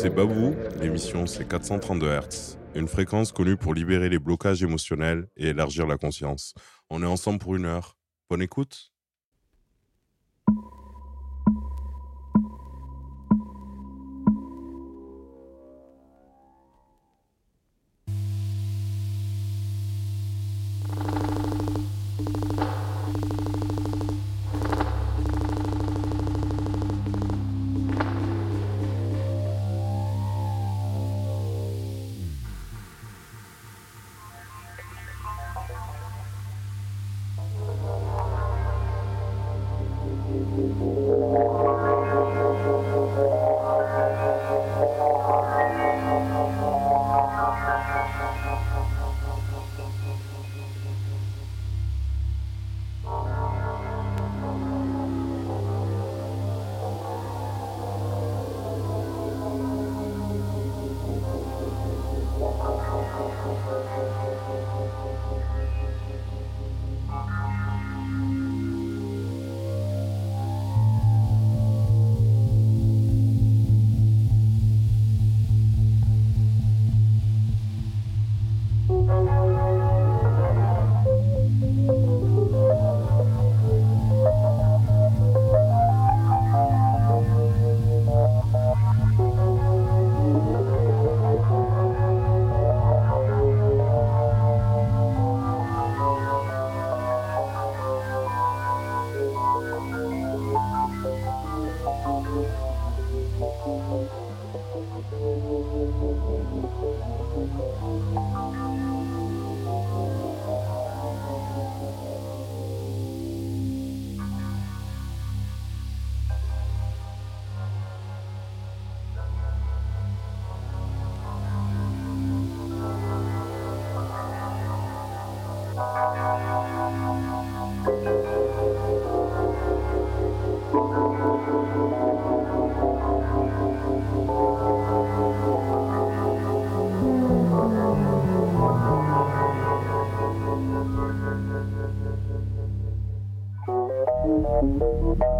c'est Babou. L'émission, c'est 432 Hz. Une fréquence connue pour libérer les blocages émotionnels et élargir la conscience. On est ensemble pour une heure. Bonne écoute.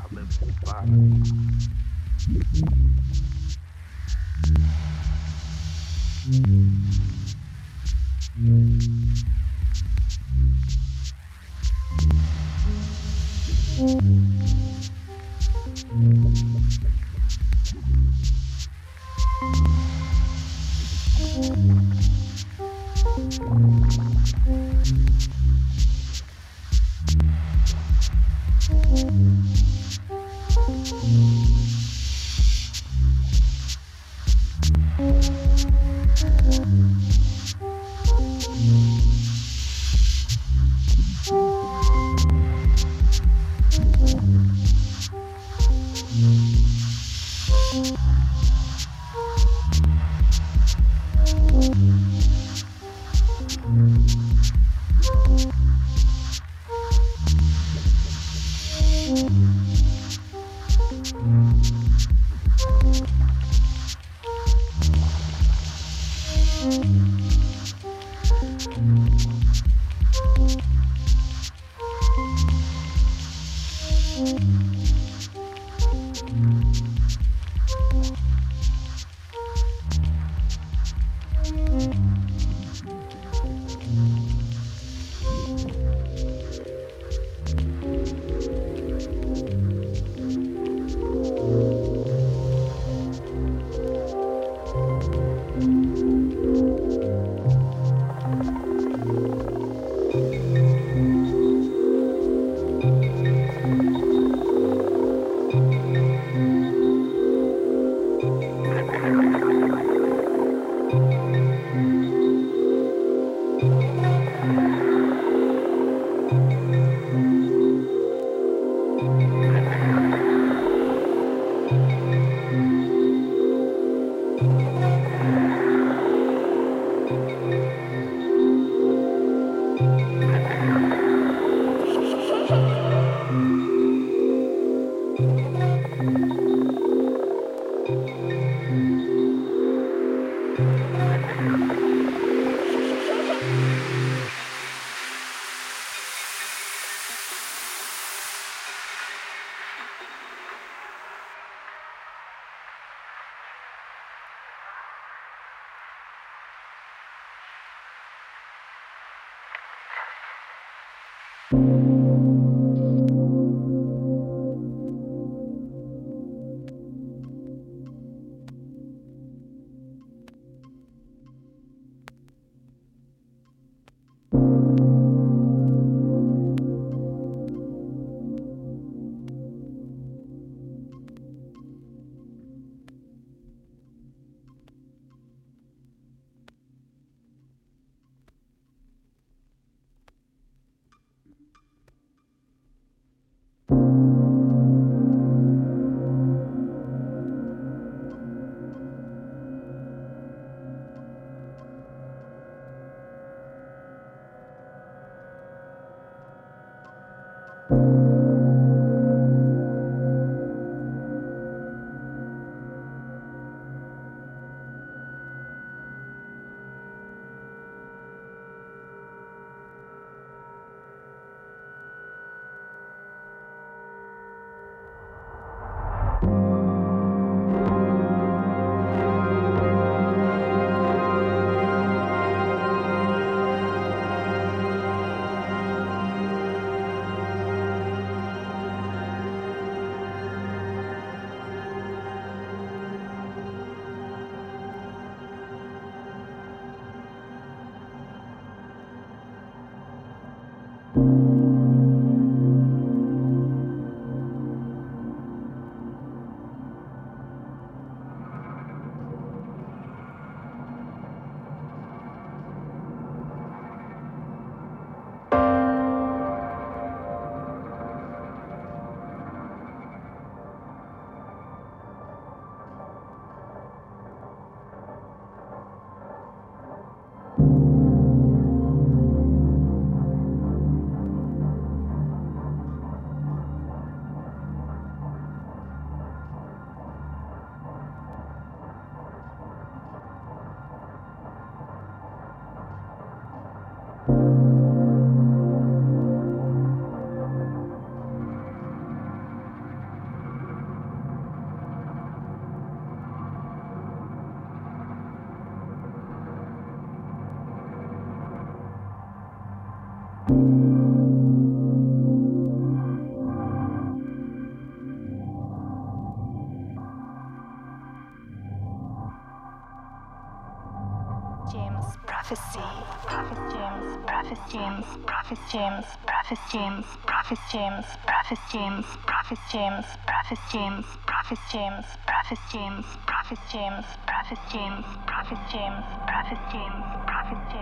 falando que fala. Thank James, prophet James, prophet James, prophet James, prophet James, prophet James, prophet James, prophet James, prophet James, prophet James, prophet James, prophet James, prophet James,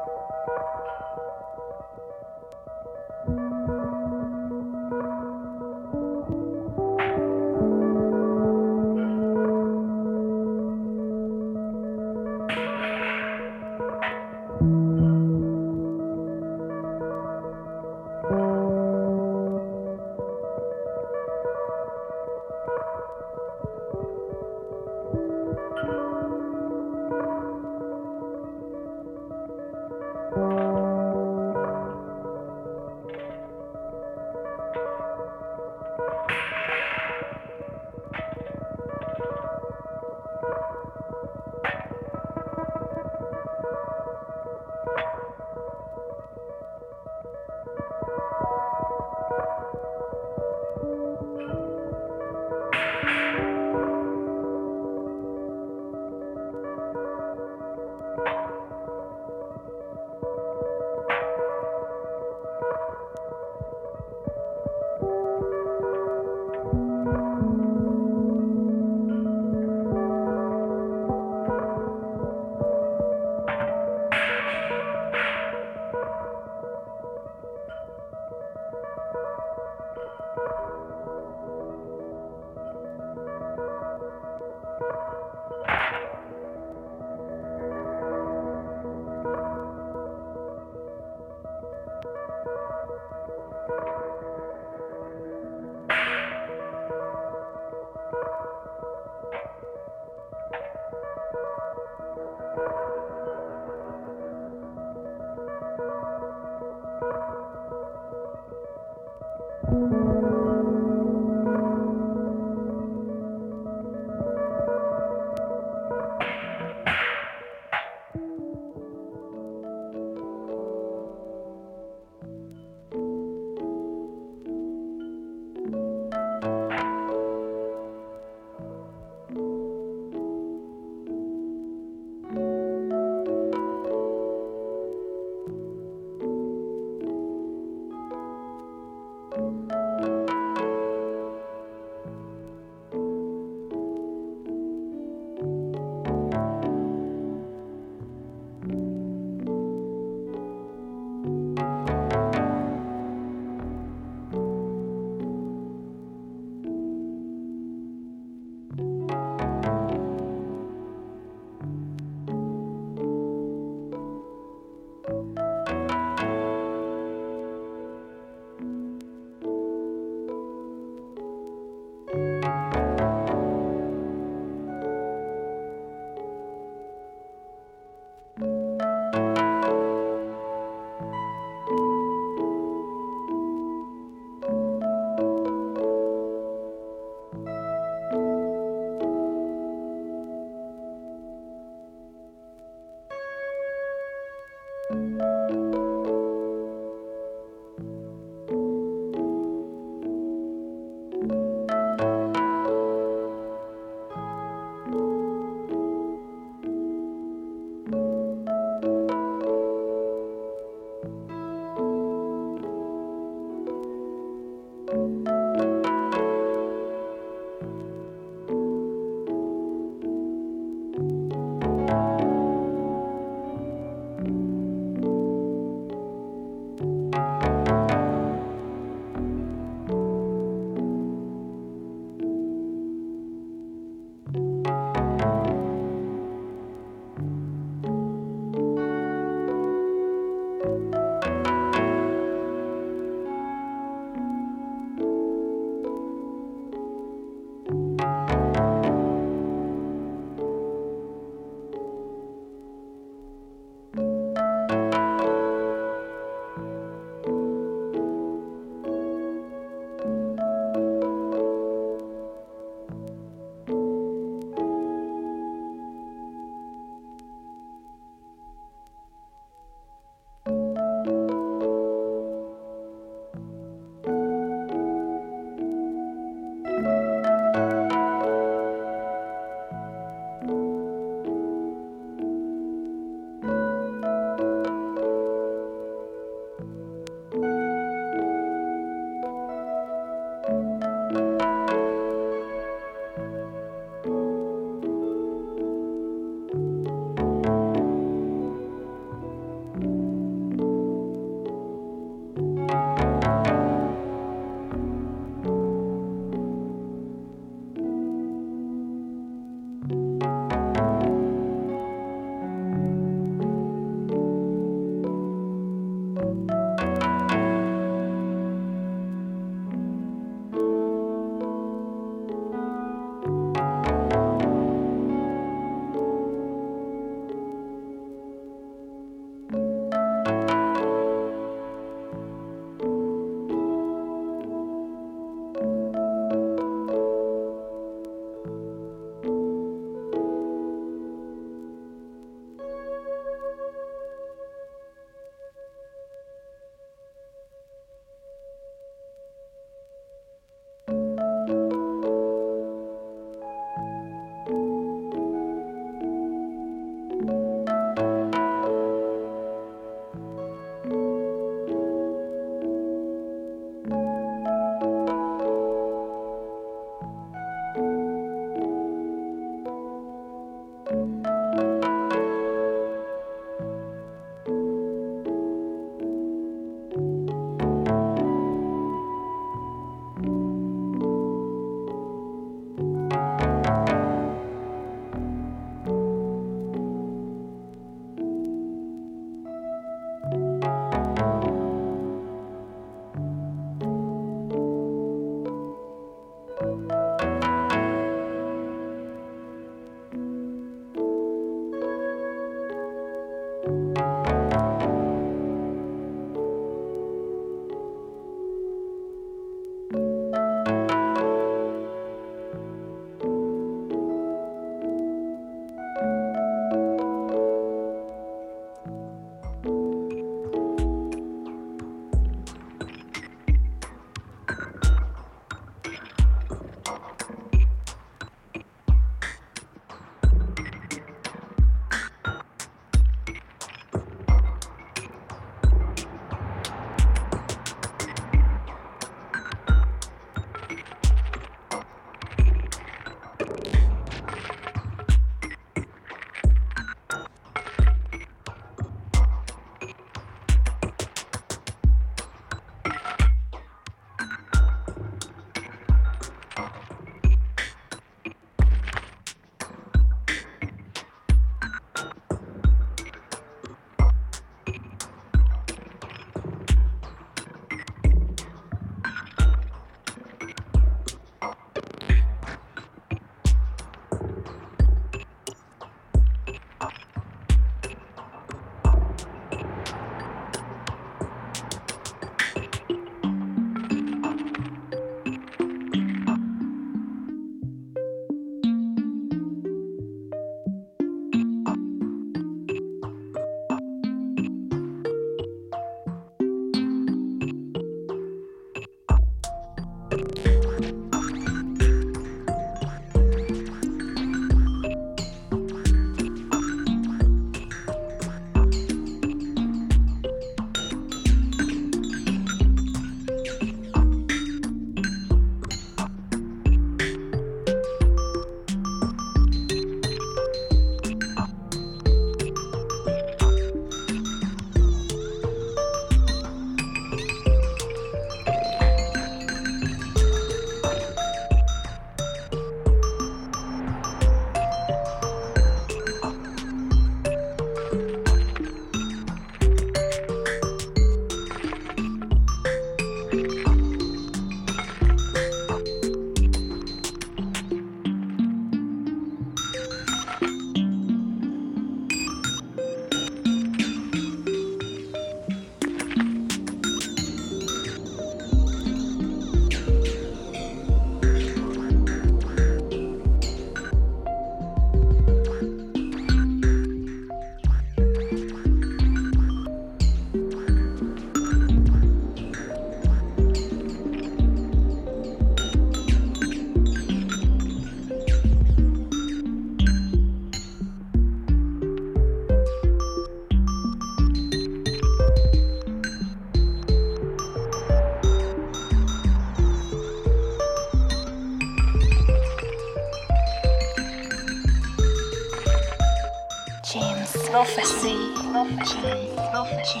L'emphaser,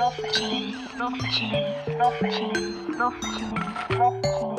l'emphaser, l'emphaser, l'emphaser, l'emphaser, l'emphaser,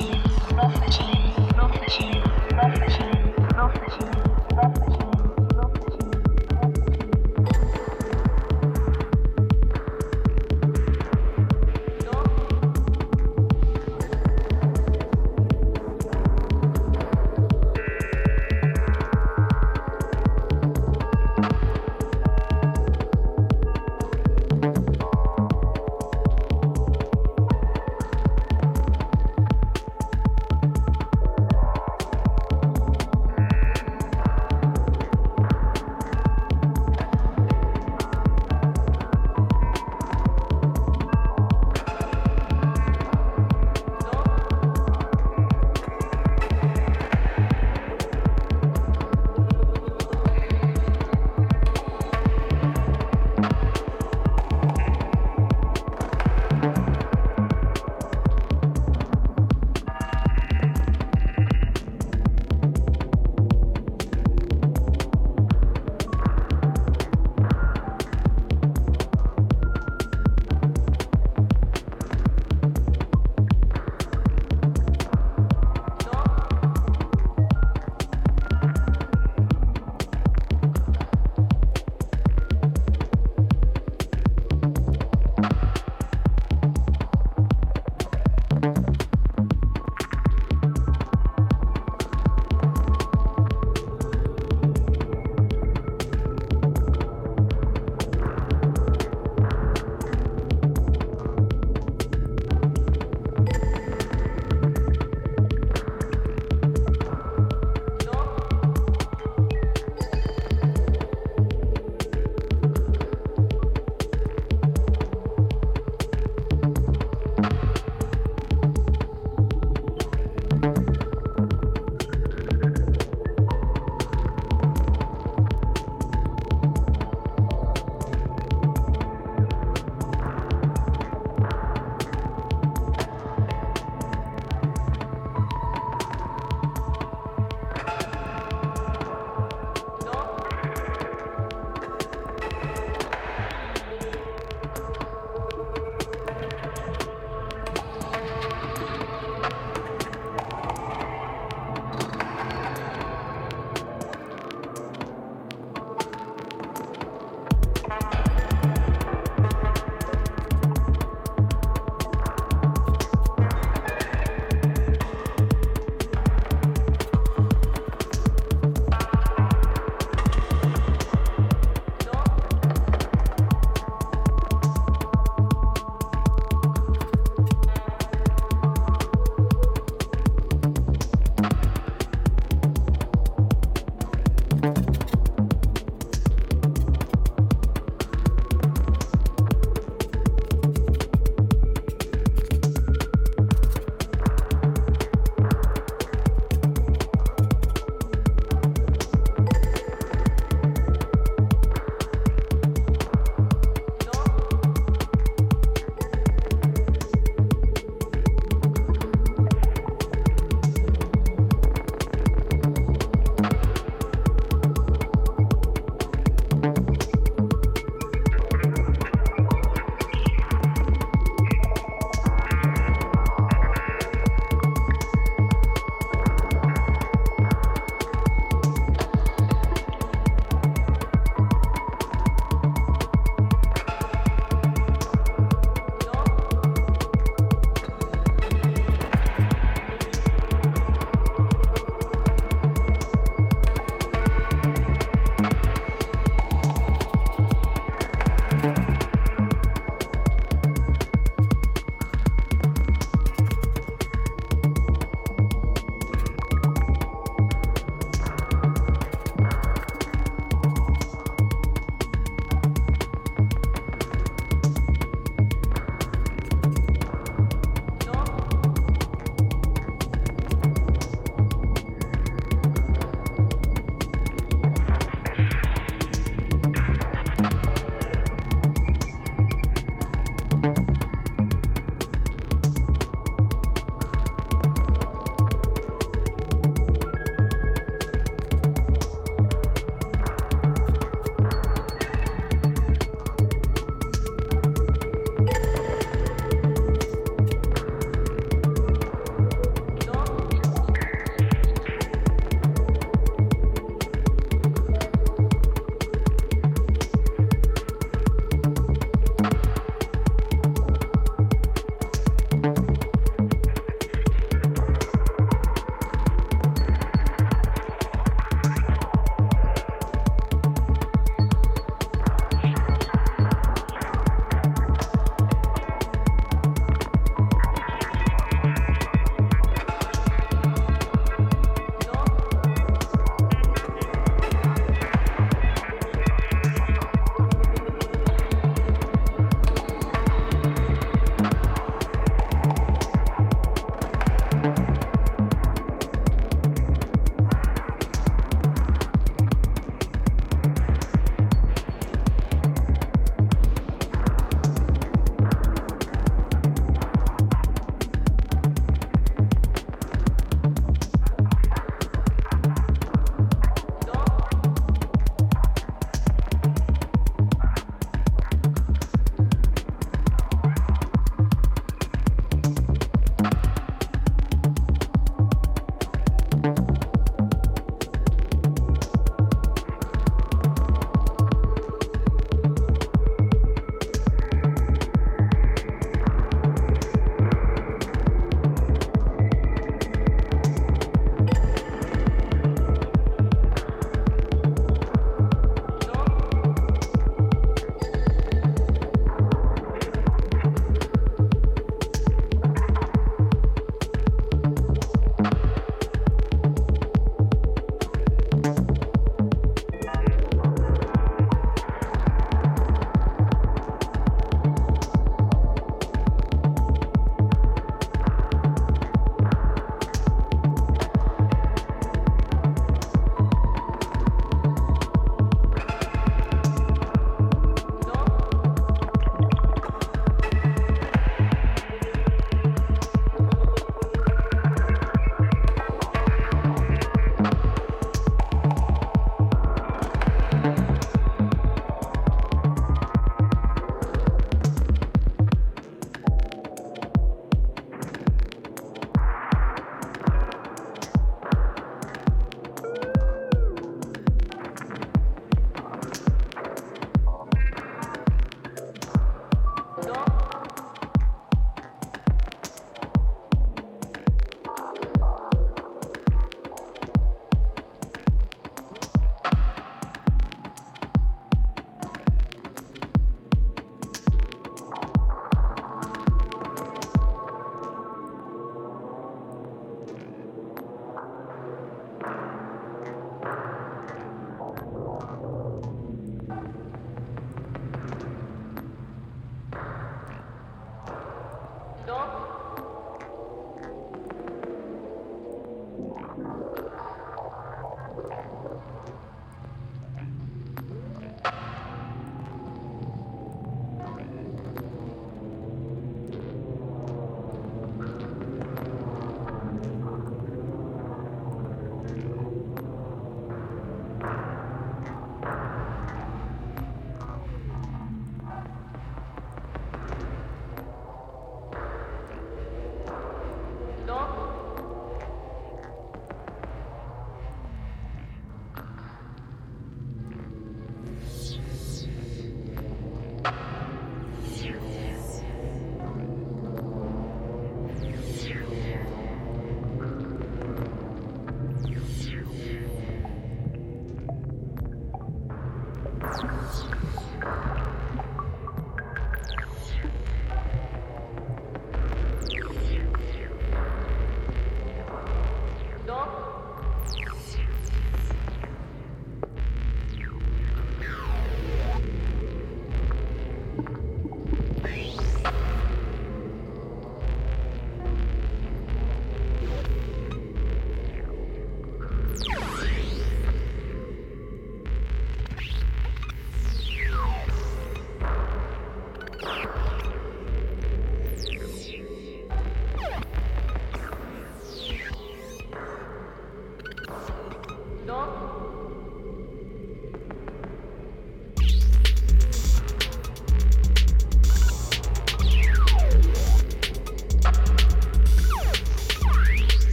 energy.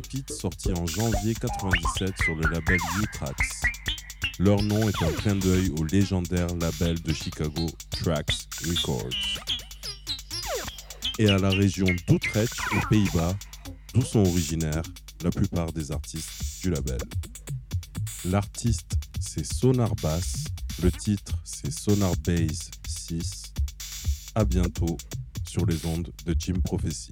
Pépite sortie en janvier 97 sur le label U-Tracks. Leur nom est un clin d'œil au légendaire label de Chicago Tracks Records. Et à la région d'Utrecht aux Pays-Bas, d'où sont originaires la plupart des artistes du label. L'artiste c'est Sonar Bass, le titre c'est Sonar Base 6. À bientôt sur les ondes de Team Prophecy.